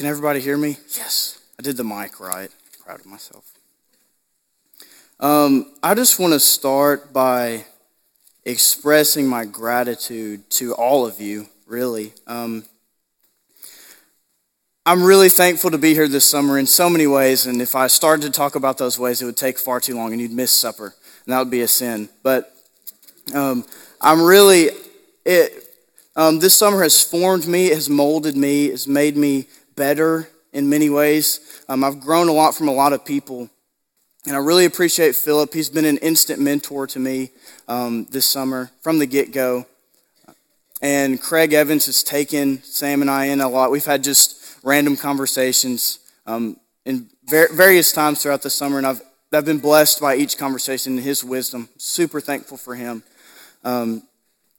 Can everybody hear me? Yes. I did the mic right. Proud of myself. Um, I just want to start by expressing my gratitude to all of you, really. Um, I'm really thankful to be here this summer in so many ways, and if I started to talk about those ways, it would take far too long and you'd miss supper, and that would be a sin. But um, I'm really, it, um, this summer has formed me, has molded me, has made me better in many ways. Um, I've grown a lot from a lot of people. And I really appreciate Philip. He's been an instant mentor to me um, this summer from the get go. And Craig Evans has taken Sam and I in a lot. We've had just random conversations um, in ver- various times throughout the summer, and I've, I've been blessed by each conversation and his wisdom. Super thankful for him. Um,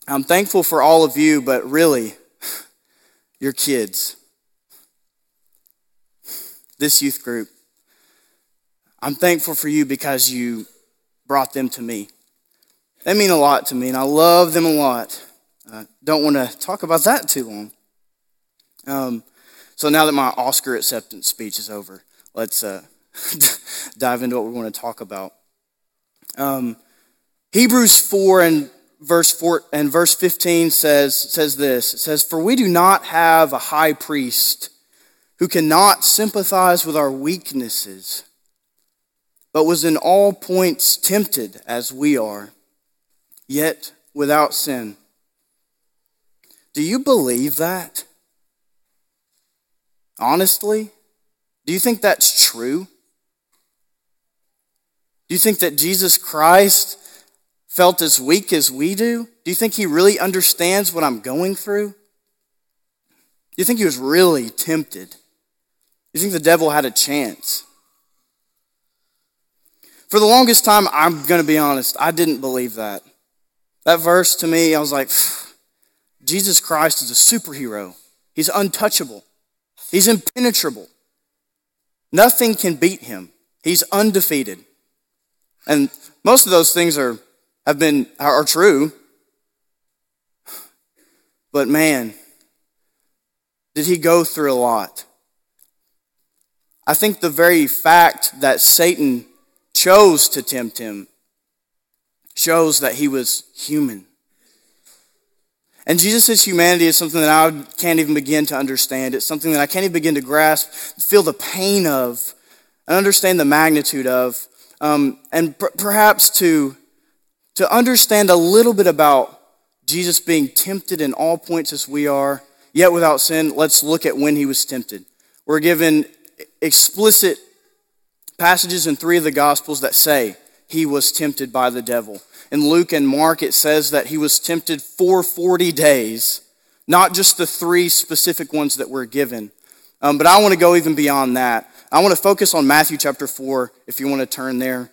I'm thankful for all of you, but really, your kids, this youth group. I'm thankful for you because you brought them to me. They mean a lot to me, and I love them a lot. I don't want to talk about that too long. Um, so now that my Oscar acceptance speech is over, let's uh, dive into what we want to talk about. Um, Hebrews 4 and verse 4 and verse 15 says, says this. It says, For we do not have a high priest who cannot sympathize with our weaknesses but was in all points tempted as we are, yet without sin. Do you believe that? Honestly? Do you think that's true? Do you think that Jesus Christ felt as weak as we do? Do you think he really understands what I'm going through? Do you think he was really tempted? You think the devil had a chance? For the longest time, I'm going to be honest, I didn't believe that. That verse to me, I was like, Jesus Christ is a superhero. He's untouchable. He's impenetrable. Nothing can beat him. He's undefeated. And most of those things are have been are true. But man, did he go through a lot? I think the very fact that Satan chose to tempt him shows that he was human. And Jesus' humanity is something that I can't even begin to understand. It's something that I can't even begin to grasp, feel the pain of, and understand the magnitude of. Um, and per- perhaps to, to understand a little bit about Jesus being tempted in all points as we are, yet without sin, let's look at when he was tempted. We're given explicit passages in three of the Gospels that say he was tempted by the devil. In Luke and Mark, it says that he was tempted for 40 days, not just the three specific ones that were given. Um, but I want to go even beyond that. I want to focus on Matthew chapter 4, if you want to turn there,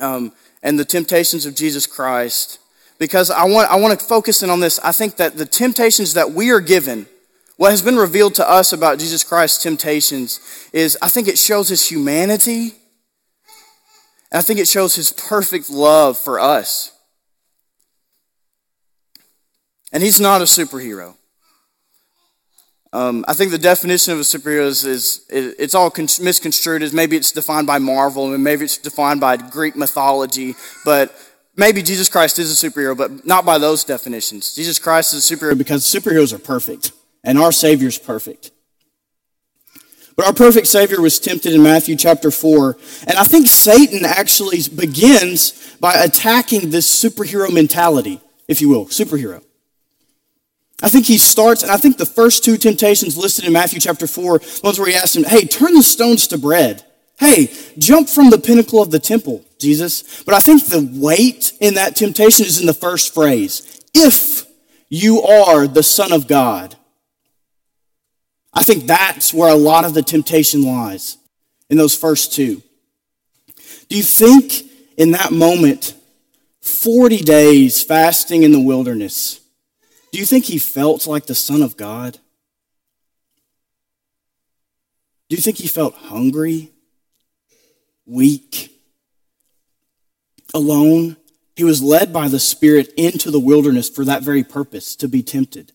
um, and the temptations of Jesus Christ. Because I want, I want to focus in on this. I think that the temptations that we are given what has been revealed to us about Jesus Christ's temptations is I think it shows his humanity, and I think it shows his perfect love for us. And he's not a superhero. Um, I think the definition of a superhero is, is it's all misconstrued as maybe it's defined by Marvel and maybe it's defined by Greek mythology, but maybe Jesus Christ is a superhero, but not by those definitions. Jesus Christ is a superhero because superheroes are perfect and our Savior's perfect. But our perfect Savior was tempted in Matthew chapter 4. And I think Satan actually begins by attacking this superhero mentality, if you will, superhero. I think he starts, and I think the first two temptations listed in Matthew chapter 4, ones where he asked him, hey, turn the stones to bread. Hey, jump from the pinnacle of the temple, Jesus. But I think the weight in that temptation is in the first phrase. If you are the Son of God. I think that's where a lot of the temptation lies in those first two. Do you think in that moment, 40 days fasting in the wilderness, do you think he felt like the Son of God? Do you think he felt hungry, weak, alone? He was led by the Spirit into the wilderness for that very purpose, to be tempted.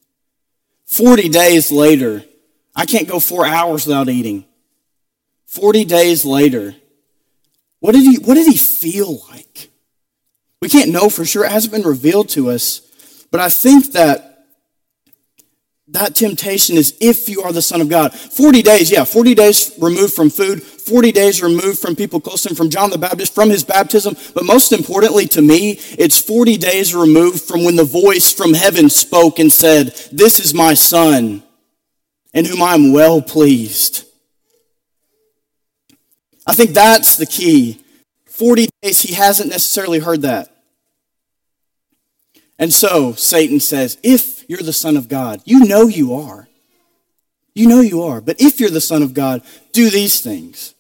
40 days later, I can't go four hours without eating. 40 days later, what did he, what did he feel like? We can't know for sure. It hasn't been revealed to us. But I think that that temptation is if you are the Son of God. 40 days, yeah, 40 days removed from food, 40 days removed from people close to him, from John the Baptist, from his baptism. But most importantly to me, it's 40 days removed from when the voice from heaven spoke and said, This is my Son, in whom I am well pleased. I think that's the key. 40 days, he hasn't necessarily heard that. And so Satan says, If you're the Son of God, you know you are. You know you are. But if you're the Son of God, do these things.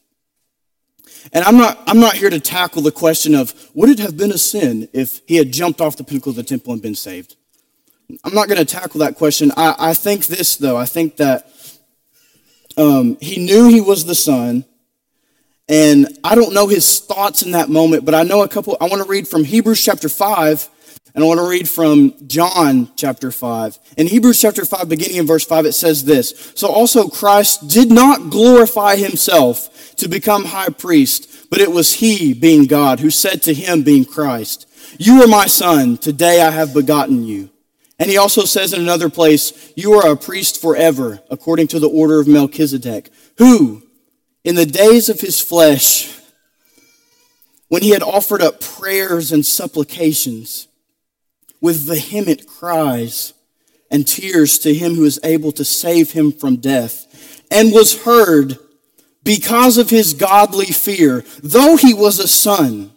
And I'm not, I'm not here to tackle the question of would it have been a sin if he had jumped off the pinnacle of the temple and been saved? I'm not going to tackle that question. I, I think this, though. I think that um, he knew he was the Son. And I don't know his thoughts in that moment, but I know a couple. I want to read from Hebrews chapter 5 and I want to read from John chapter 5. In Hebrews chapter 5, beginning in verse 5, it says this So also Christ did not glorify himself to become high priest, but it was he, being God, who said to him, being Christ, You are my son, today I have begotten you. And he also says in another place, You are a priest forever, according to the order of Melchizedek, who, in the days of his flesh, when he had offered up prayers and supplications, with vehement cries and tears to him who is able to save him from death, and was heard because of his godly fear, though he was a son.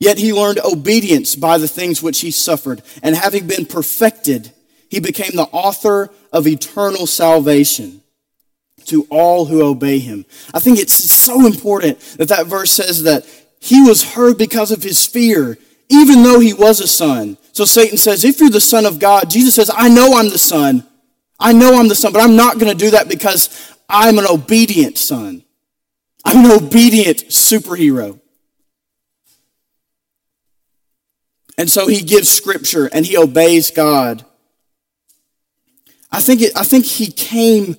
Yet he learned obedience by the things which he suffered, and having been perfected, he became the author of eternal salvation to all who obey him. I think it's so important that that verse says that he was heard because of his fear even though he was a son. So Satan says, if you're the son of God, Jesus says, I know I'm the son. I know I'm the son, but I'm not going to do that because I'm an obedient son. I'm an obedient superhero. And so he gives scripture and he obeys God. I think, it, I think he came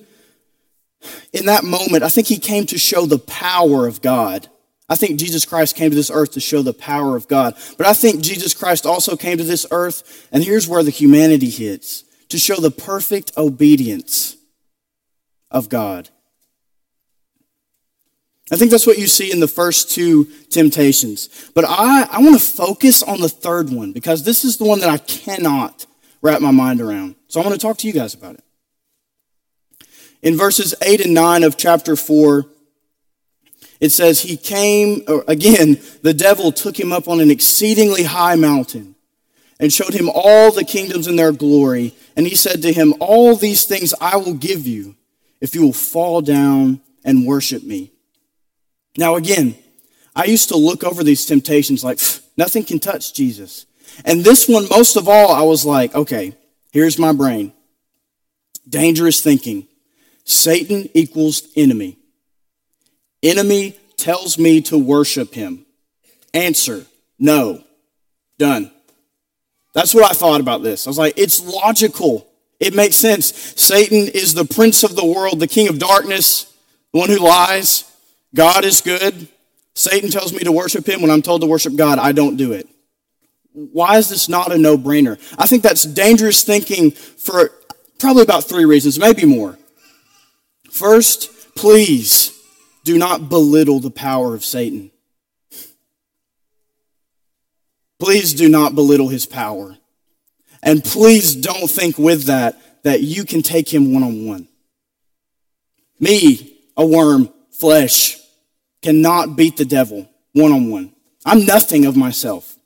in that moment, I think he came to show the power of God. I think Jesus Christ came to this earth to show the power of God. But I think Jesus Christ also came to this earth, and here's where the humanity hits to show the perfect obedience of God. I think that's what you see in the first two temptations. But I, I want to focus on the third one because this is the one that I cannot wrap my mind around. So I want to talk to you guys about it. In verses 8 and 9 of chapter 4, it says, He came, again, the devil took him up on an exceedingly high mountain and showed him all the kingdoms in their glory. And he said to him, All these things I will give you if you will fall down and worship me. Now, again, I used to look over these temptations like, nothing can touch Jesus. And this one, most of all, I was like, okay, here's my brain. Dangerous thinking. Satan equals enemy. Enemy tells me to worship him. Answer, no. Done. That's what I thought about this. I was like, it's logical. It makes sense. Satan is the prince of the world, the king of darkness, the one who lies. God is good. Satan tells me to worship him. When I'm told to worship God, I don't do it. Why is this not a no brainer? I think that's dangerous thinking for probably about three reasons, maybe more. First, please do not belittle the power of Satan. Please do not belittle his power. And please don't think with that that you can take him one on one. Me, a worm, flesh, cannot beat the devil one on one. I'm nothing of myself.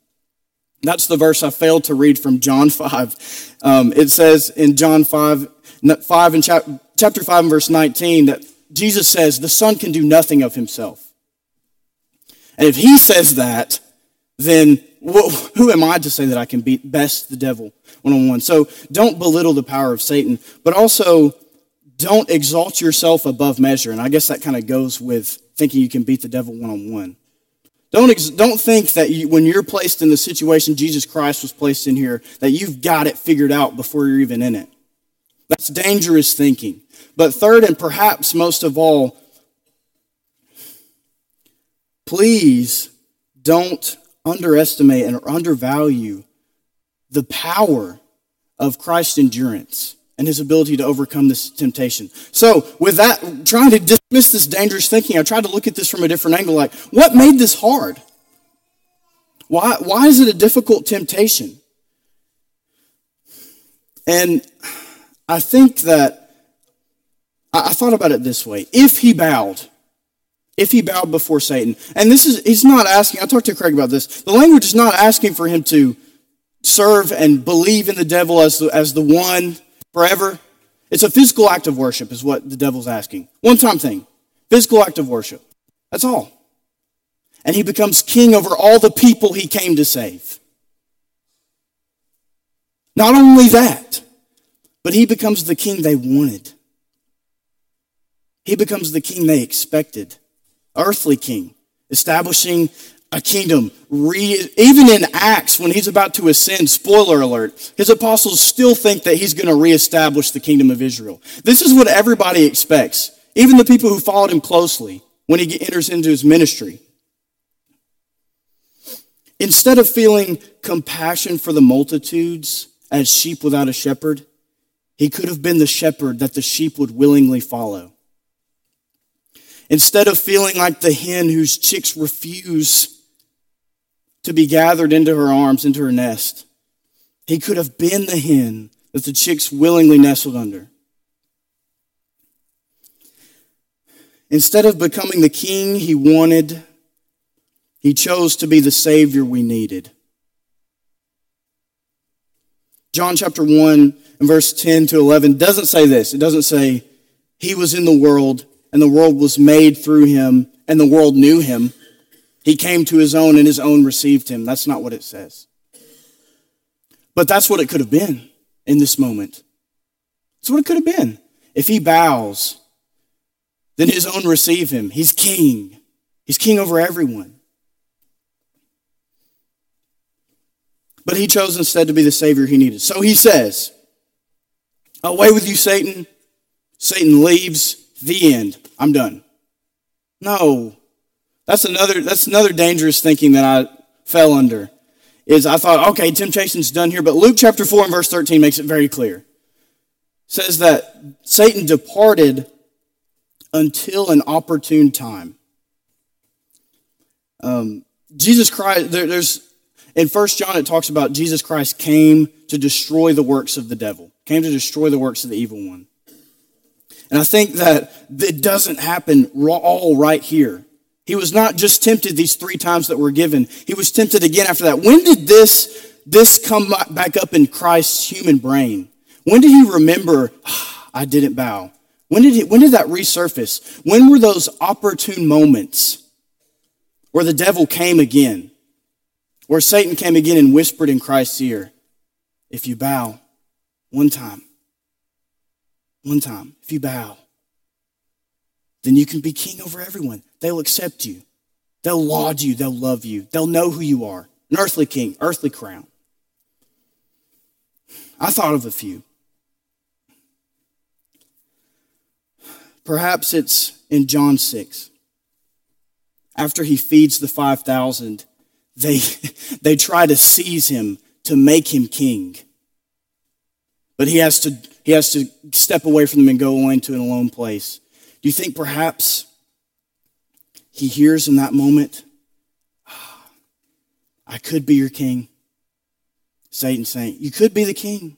That's the verse I failed to read from John 5. Um, it says in John 5, 5 and chapter 5 and verse 19 that Jesus says the Son can do nothing of himself. And if he says that, then who am I to say that I can beat best the devil one on one? So don't belittle the power of Satan, but also don't exalt yourself above measure. And I guess that kind of goes with thinking you can beat the devil one on one. Don't, ex- don't think that you, when you're placed in the situation Jesus Christ was placed in here, that you've got it figured out before you're even in it. That's dangerous thinking. But third, and perhaps most of all, please don't underestimate and undervalue the power of Christ's endurance and his ability to overcome this temptation. So, with that, trying to dismiss this dangerous thinking, I tried to look at this from a different angle like, what made this hard? Why, why is it a difficult temptation? And I think that I, I thought about it this way. If he bowed, if he bowed before Satan, and this is, he's not asking, I talked to Craig about this. The language is not asking for him to serve and believe in the devil as the, as the one forever. It's a physical act of worship, is what the devil's asking. One time thing. Physical act of worship. That's all. And he becomes king over all the people he came to save. Not only that, but he becomes the king they wanted. He becomes the king they expected, earthly king, establishing a kingdom. even in Acts, when he's about to ascend, spoiler alert, his apostles still think that he's going to reestablish the kingdom of Israel. This is what everybody expects, even the people who followed him closely when he enters into his ministry. Instead of feeling compassion for the multitudes as sheep without a shepherd, he could have been the shepherd that the sheep would willingly follow. Instead of feeling like the hen whose chicks refuse to be gathered into her arms, into her nest, he could have been the hen that the chicks willingly nestled under. Instead of becoming the king he wanted, he chose to be the Savior we needed. John chapter 1 and verse 10 to 11 doesn't say this. It doesn't say, He was in the world, and the world was made through him, and the world knew him. He came to his own, and his own received him. That's not what it says. But that's what it could have been in this moment. That's what it could have been. If he bows, then his own receive him. He's king. He's king over everyone. But he chose instead to be the Savior he needed. So he says, Away with you, Satan. Satan leaves. The end. I'm done. No. That's another, that's another dangerous thinking that I fell under. Is I thought, okay, temptation's done here, but Luke chapter 4 and verse 13 makes it very clear. It says that Satan departed until an opportune time. Um, Jesus Christ, there, there's in First John, it talks about Jesus Christ came to destroy the works of the devil, came to destroy the works of the evil one. And I think that it doesn't happen all right here. He was not just tempted these three times that were given. He was tempted again after that. When did this, this come back up in Christ's human brain? When did he remember, ah, I didn't bow? When did, he, when did that resurface? When were those opportune moments where the devil came again? Where Satan came again and whispered in Christ's ear, If you bow one time, one time, if you bow, then you can be king over everyone. They'll accept you, they'll laud you, they'll love you, they'll know who you are. An earthly king, earthly crown. I thought of a few. Perhaps it's in John 6. After he feeds the 5,000 they, they try to seize him to make him king. But he has to, he has to step away from them and go into an alone place. Do you think perhaps he hears in that moment, ah, I could be your king? Satan saying, You could be the king.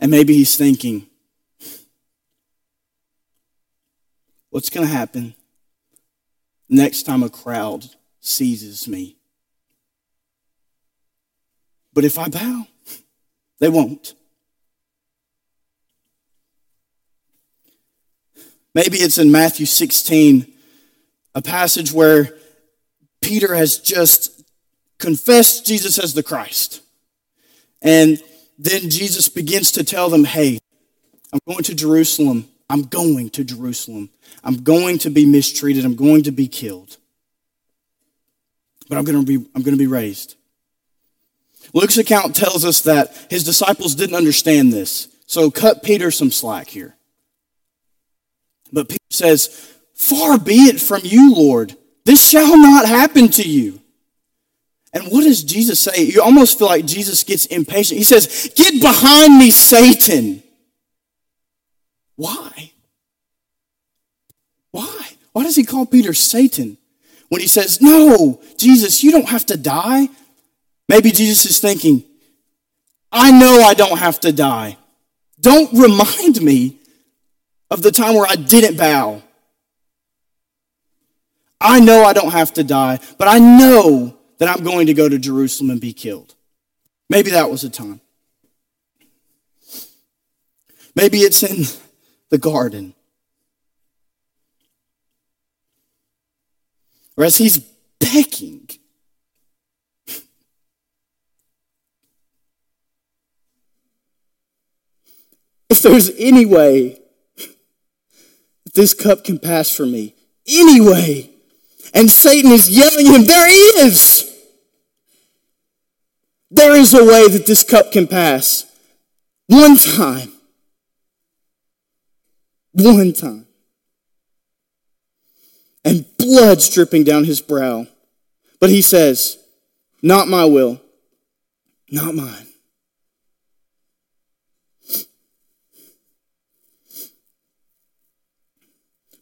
And maybe he's thinking, What's going to happen next time a crowd seizes me. But if I bow, they won't. Maybe it's in Matthew 16, a passage where Peter has just confessed Jesus as the Christ. And then Jesus begins to tell them, hey, I'm going to Jerusalem. I'm going to Jerusalem. I'm going to be mistreated. I'm going to be killed but I'm going to be, I'm going to be raised. Luke's account tells us that his disciples didn't understand this. So cut Peter some slack here. But Peter says, Far be it from you, Lord. This shall not happen to you. And what does Jesus say? You almost feel like Jesus gets impatient. He says, Get behind me, Satan. Why? Why? Why does he call Peter Satan? When he says, No, Jesus, you don't have to die. Maybe Jesus is thinking, I know I don't have to die. Don't remind me of the time where I didn't bow. I know I don't have to die, but I know that I'm going to go to Jerusalem and be killed. Maybe that was a time. Maybe it's in the garden. Or as he's begging. If there's any way this cup can pass for me, anyway. and Satan is yelling at him, There he is! There is a way that this cup can pass. One time. One time. And blood's dripping down his brow. But he says, Not my will, not mine.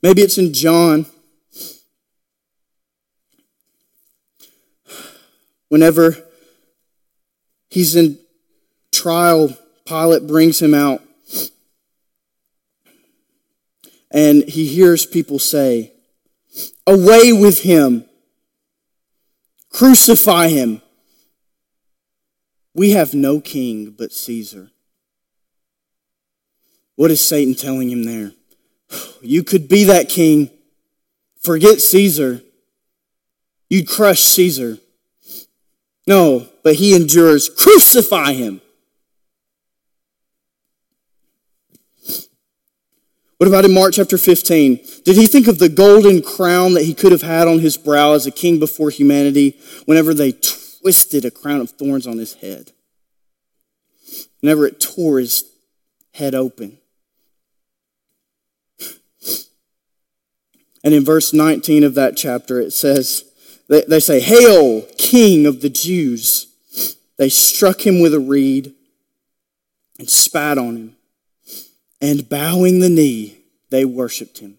Maybe it's in John Whenever he's in trial, Pilate brings him out and he hears people say, Away with him! Crucify him! We have no king but Caesar. What is Satan telling him there? You could be that king. Forget Caesar. You'd crush Caesar. No, but he endures. Crucify him. What about in Mark chapter 15? Did he think of the golden crown that he could have had on his brow as a king before humanity whenever they twisted a crown of thorns on his head? Whenever it tore his head open. And in verse 19 of that chapter, it says, they, they say, Hail, King of the Jews. They struck him with a reed and spat on him. And bowing the knee, they worshiped him.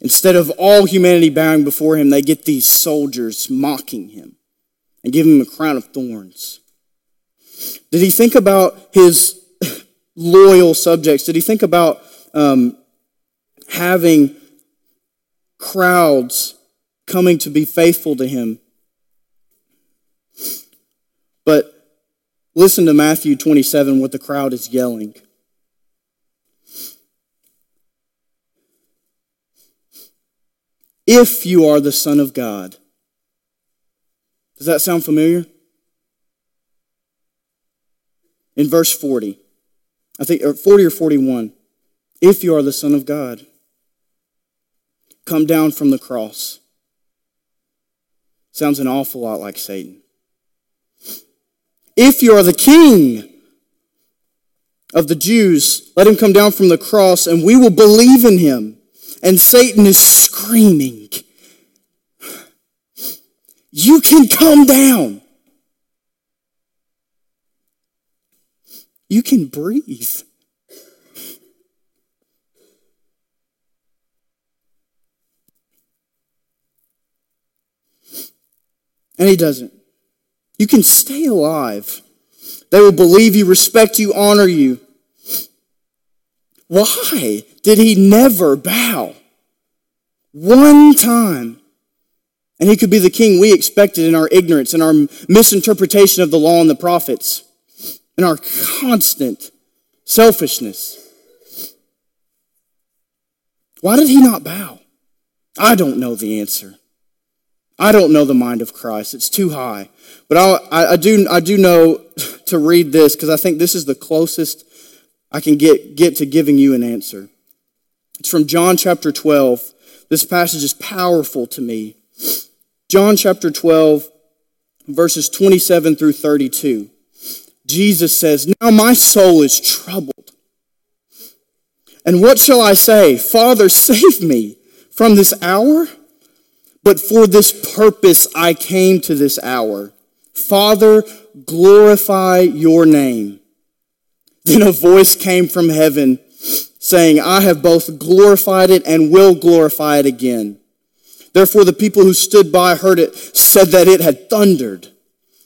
Instead of all humanity bowing before him, they get these soldiers mocking him and give him a crown of thorns. Did he think about his loyal subjects? Did he think about um, having crowds coming to be faithful to him. But listen to Matthew 27, what the crowd is yelling. If you are the Son of God. Does that sound familiar? In verse 40, I think, or 40 or 41. If you are the Son of God, come down from the cross. Sounds an awful lot like Satan. If you are the king of the Jews, let him come down from the cross and we will believe in him. And Satan is screaming, You can come down. You can breathe. And he doesn't. You can stay alive. They will believe you, respect you, honor you. Why did he never bow? One time. And he could be the king we expected in our ignorance and our misinterpretation of the law and the prophets and our constant selfishness. Why did he not bow? I don't know the answer. I don't know the mind of Christ. It's too high. But I, I do, I do know to read this because I think this is the closest I can get, get to giving you an answer. It's from John chapter 12. This passage is powerful to me. John chapter 12, verses 27 through 32. Jesus says, Now my soul is troubled. And what shall I say? Father, save me from this hour? But for this purpose I came to this hour. Father, glorify your name. Then a voice came from heaven saying, I have both glorified it and will glorify it again. Therefore, the people who stood by heard it, said that it had thundered.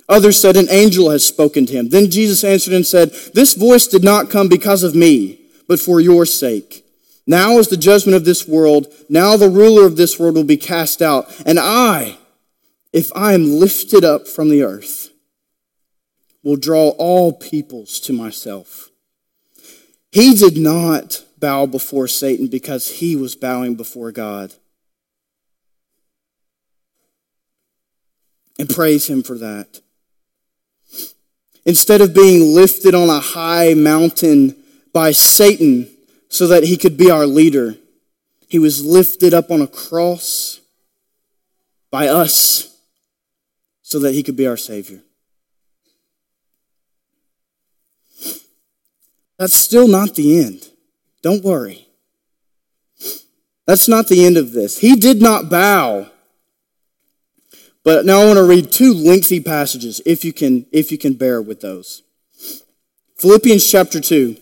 Others said, An angel has spoken to him. Then Jesus answered and said, This voice did not come because of me, but for your sake. Now is the judgment of this world. Now the ruler of this world will be cast out. And I, if I am lifted up from the earth, will draw all peoples to myself. He did not bow before Satan because he was bowing before God. And praise him for that. Instead of being lifted on a high mountain by Satan so that he could be our leader, he was lifted up on a cross by us so that he could be our Savior. That's still not the end. Don't worry. That's not the end of this. He did not bow. But now I want to read two lengthy passages if you can if you can bear with those. Philippians chapter 2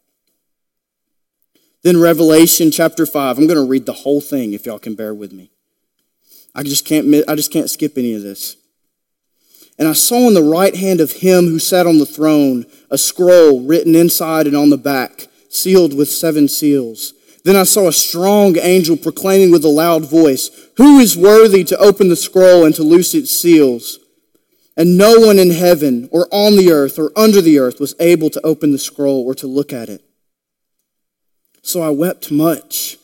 Then Revelation chapter 5. I'm going to read the whole thing if y'all can bear with me. I just can't I just can't skip any of this. And I saw in the right hand of him who sat on the throne a scroll written inside and on the back, sealed with seven seals. Then I saw a strong angel proclaiming with a loud voice, Who is worthy to open the scroll and to loose its seals? And no one in heaven or on the earth or under the earth was able to open the scroll or to look at it. So I wept much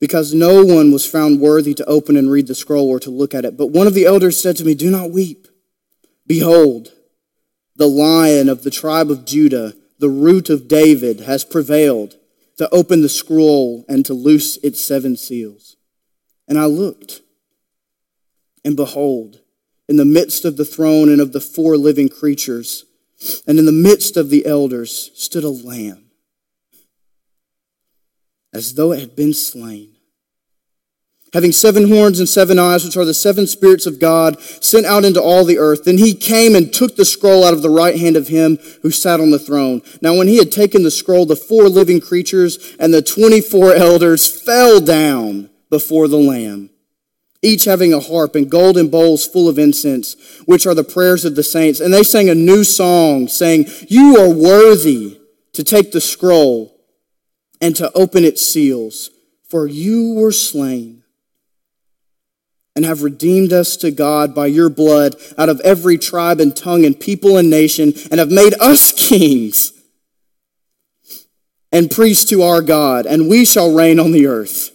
because no one was found worthy to open and read the scroll or to look at it. But one of the elders said to me, Do not weep. Behold, the lion of the tribe of Judah, the root of David, has prevailed to open the scroll and to loose its seven seals. And I looked, and behold, in the midst of the throne and of the four living creatures, and in the midst of the elders, stood a lamb, as though it had been slain having seven horns and seven eyes, which are the seven spirits of God, sent out into all the earth. Then he came and took the scroll out of the right hand of him who sat on the throne. Now, when he had taken the scroll, the four living creatures and the 24 elders fell down before the Lamb, each having a harp and golden bowls full of incense, which are the prayers of the saints. And they sang a new song, saying, You are worthy to take the scroll and to open its seals, for you were slain and have redeemed us to God by your blood out of every tribe and tongue and people and nation, and have made us kings and priests to our God, and we shall reign on the earth.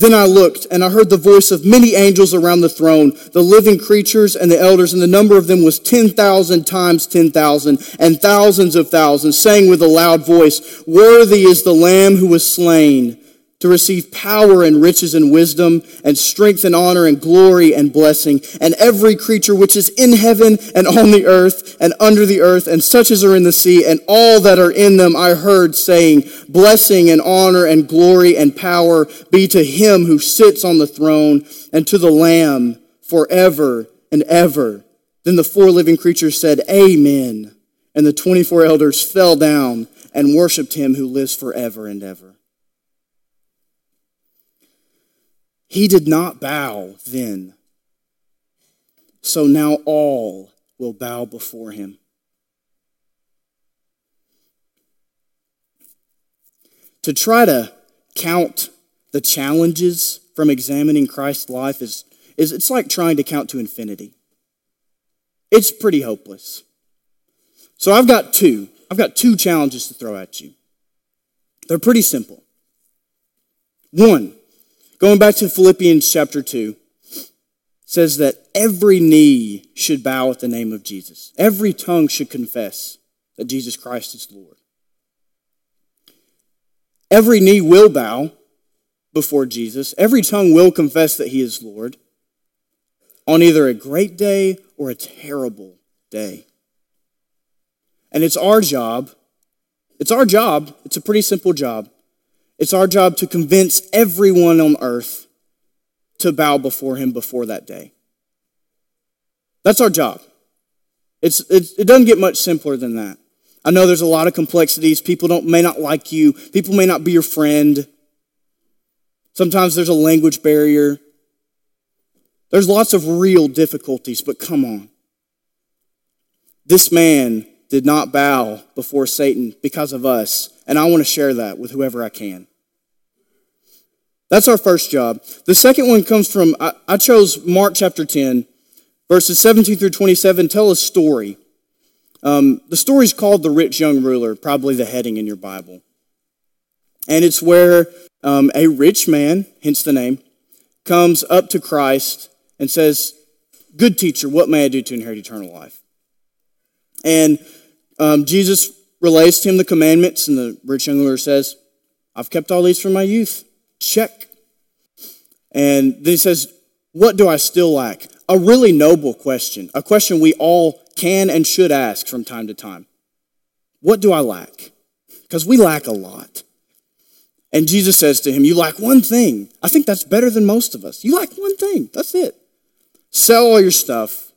Then I looked, and I heard the voice of many angels around the throne, the living creatures and the elders, and the number of them was 10,000 times 10,000, and thousands of thousands, saying with a loud voice, Worthy is the Lamb who was slain to receive power and riches and wisdom and strength and honor and glory and blessing. And every creature which is in heaven and on the earth and under the earth and such as are in the sea and all that are in them, I heard saying, blessing and honor and glory and power be to him who sits on the throne and to the Lamb forever and ever. Then the four living creatures said, Amen. And the 24 elders fell down and worshiped him who lives forever and ever. He did not bow then. So now all will bow before him. To try to count the challenges from examining Christ's life is, is it's like trying to count to infinity. It's pretty hopeless. So I've got two. I've got two challenges to throw at you. They're pretty simple. One, going back to Philippians chapter 2, says that every knee should bow at the name of Jesus. Every tongue should confess that Jesus Christ is Lord. Every knee will bow before Jesus. Every tongue will confess that he is Lord on either a great day or a terrible day. And it's our job, it's our job, it's a pretty simple job. It's our job to convince everyone on earth to bow before him before that day. That's our job. It's, it's, it doesn't get much simpler than that. I know there's a lot of complexities. People don't, may not like you. People may not be your friend. Sometimes there's a language barrier. There's lots of real difficulties, but come on. This man did not bow before Satan because of us, and I want to share that with whoever I can. That's our first job. The second one comes from, I, I chose Mark chapter 10, verses 17 through 27, tell a story. Um, the story is called The Rich Young Ruler, probably the heading in your Bible. And it's where um, a rich man, hence the name, comes up to Christ and says, Good teacher, what may I do to inherit eternal life? And um, Jesus relays to him the commandments, and the rich young ruler says, I've kept all these from my youth. Check. And then he says, What do I still lack? A really noble question, a question we all can and should ask from time to time. What do I lack? Because we lack a lot. And Jesus says to him, You lack one thing. I think that's better than most of us. You lack one thing. That's it. Sell all your stuff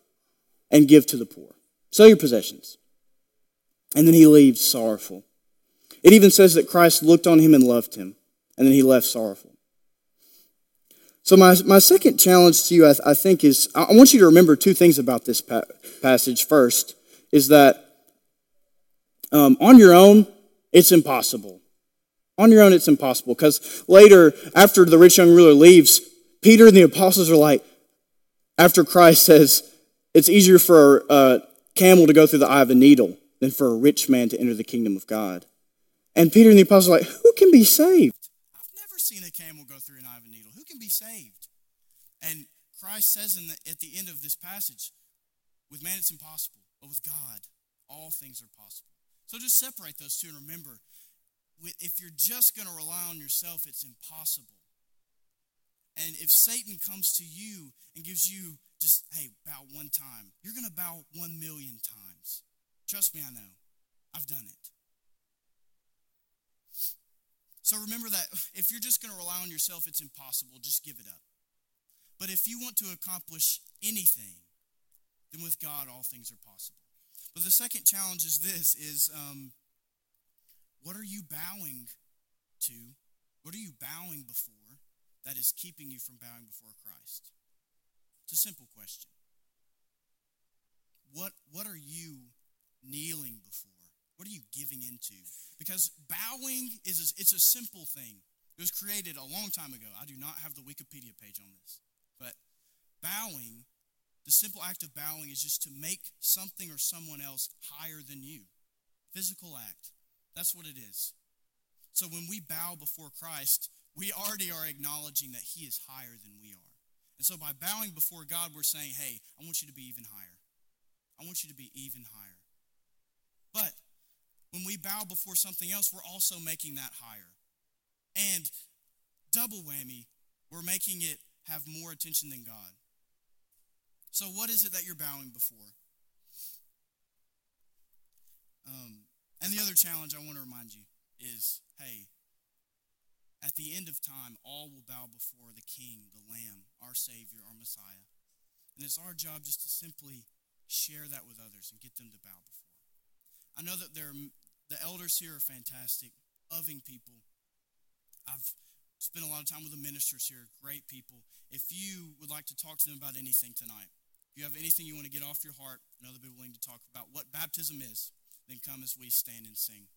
and give to the poor. Sell your possessions. And then he leaves sorrowful. It even says that Christ looked on him and loved him, and then he left sorrowful. So, my, my second challenge to you, I, I think, is I want you to remember two things about this pa- passage. First, is that um, on your own, it's impossible. On your own, it's impossible. Because later, after the rich young ruler leaves, Peter and the apostles are like, after Christ says, it's easier for a camel to go through the eye of a needle than for a rich man to enter the kingdom of God. And Peter and the apostles are like, who can be saved? Seen a camel go through an eye of a needle. Who can be saved? And Christ says the, at the end of this passage, with man it's impossible, but with God, all things are possible. So just separate those two and remember if you're just going to rely on yourself, it's impossible. And if Satan comes to you and gives you just, hey, bow one time, you're going to bow one million times. Trust me, I know. I've done it. So remember that if you're just going to rely on yourself, it's impossible. Just give it up. But if you want to accomplish anything, then with God, all things are possible. But the second challenge is this: is um, what are you bowing to? What are you bowing before that is keeping you from bowing before Christ? It's a simple question. What, what are you kneeling before? What are you giving into? Because bowing is a, it's a simple thing. It was created a long time ago. I do not have the Wikipedia page on this. But bowing, the simple act of bowing is just to make something or someone else higher than you. Physical act. That's what it is. So when we bow before Christ, we already are acknowledging that He is higher than we are. And so by bowing before God, we're saying, hey, I want you to be even higher. I want you to be even higher. But when we bow before something else, we're also making that higher. And double whammy, we're making it have more attention than God. So, what is it that you're bowing before? Um, and the other challenge I want to remind you is hey, at the end of time, all will bow before the King, the Lamb, our Savior, our Messiah. And it's our job just to simply share that with others and get them to bow before. I know that there, the elders here are fantastic, loving people. I've spent a lot of time with the ministers here, great people. If you would like to talk to them about anything tonight, if you have anything you want to get off your heart and other people willing to talk about what baptism is, then come as we stand and sing.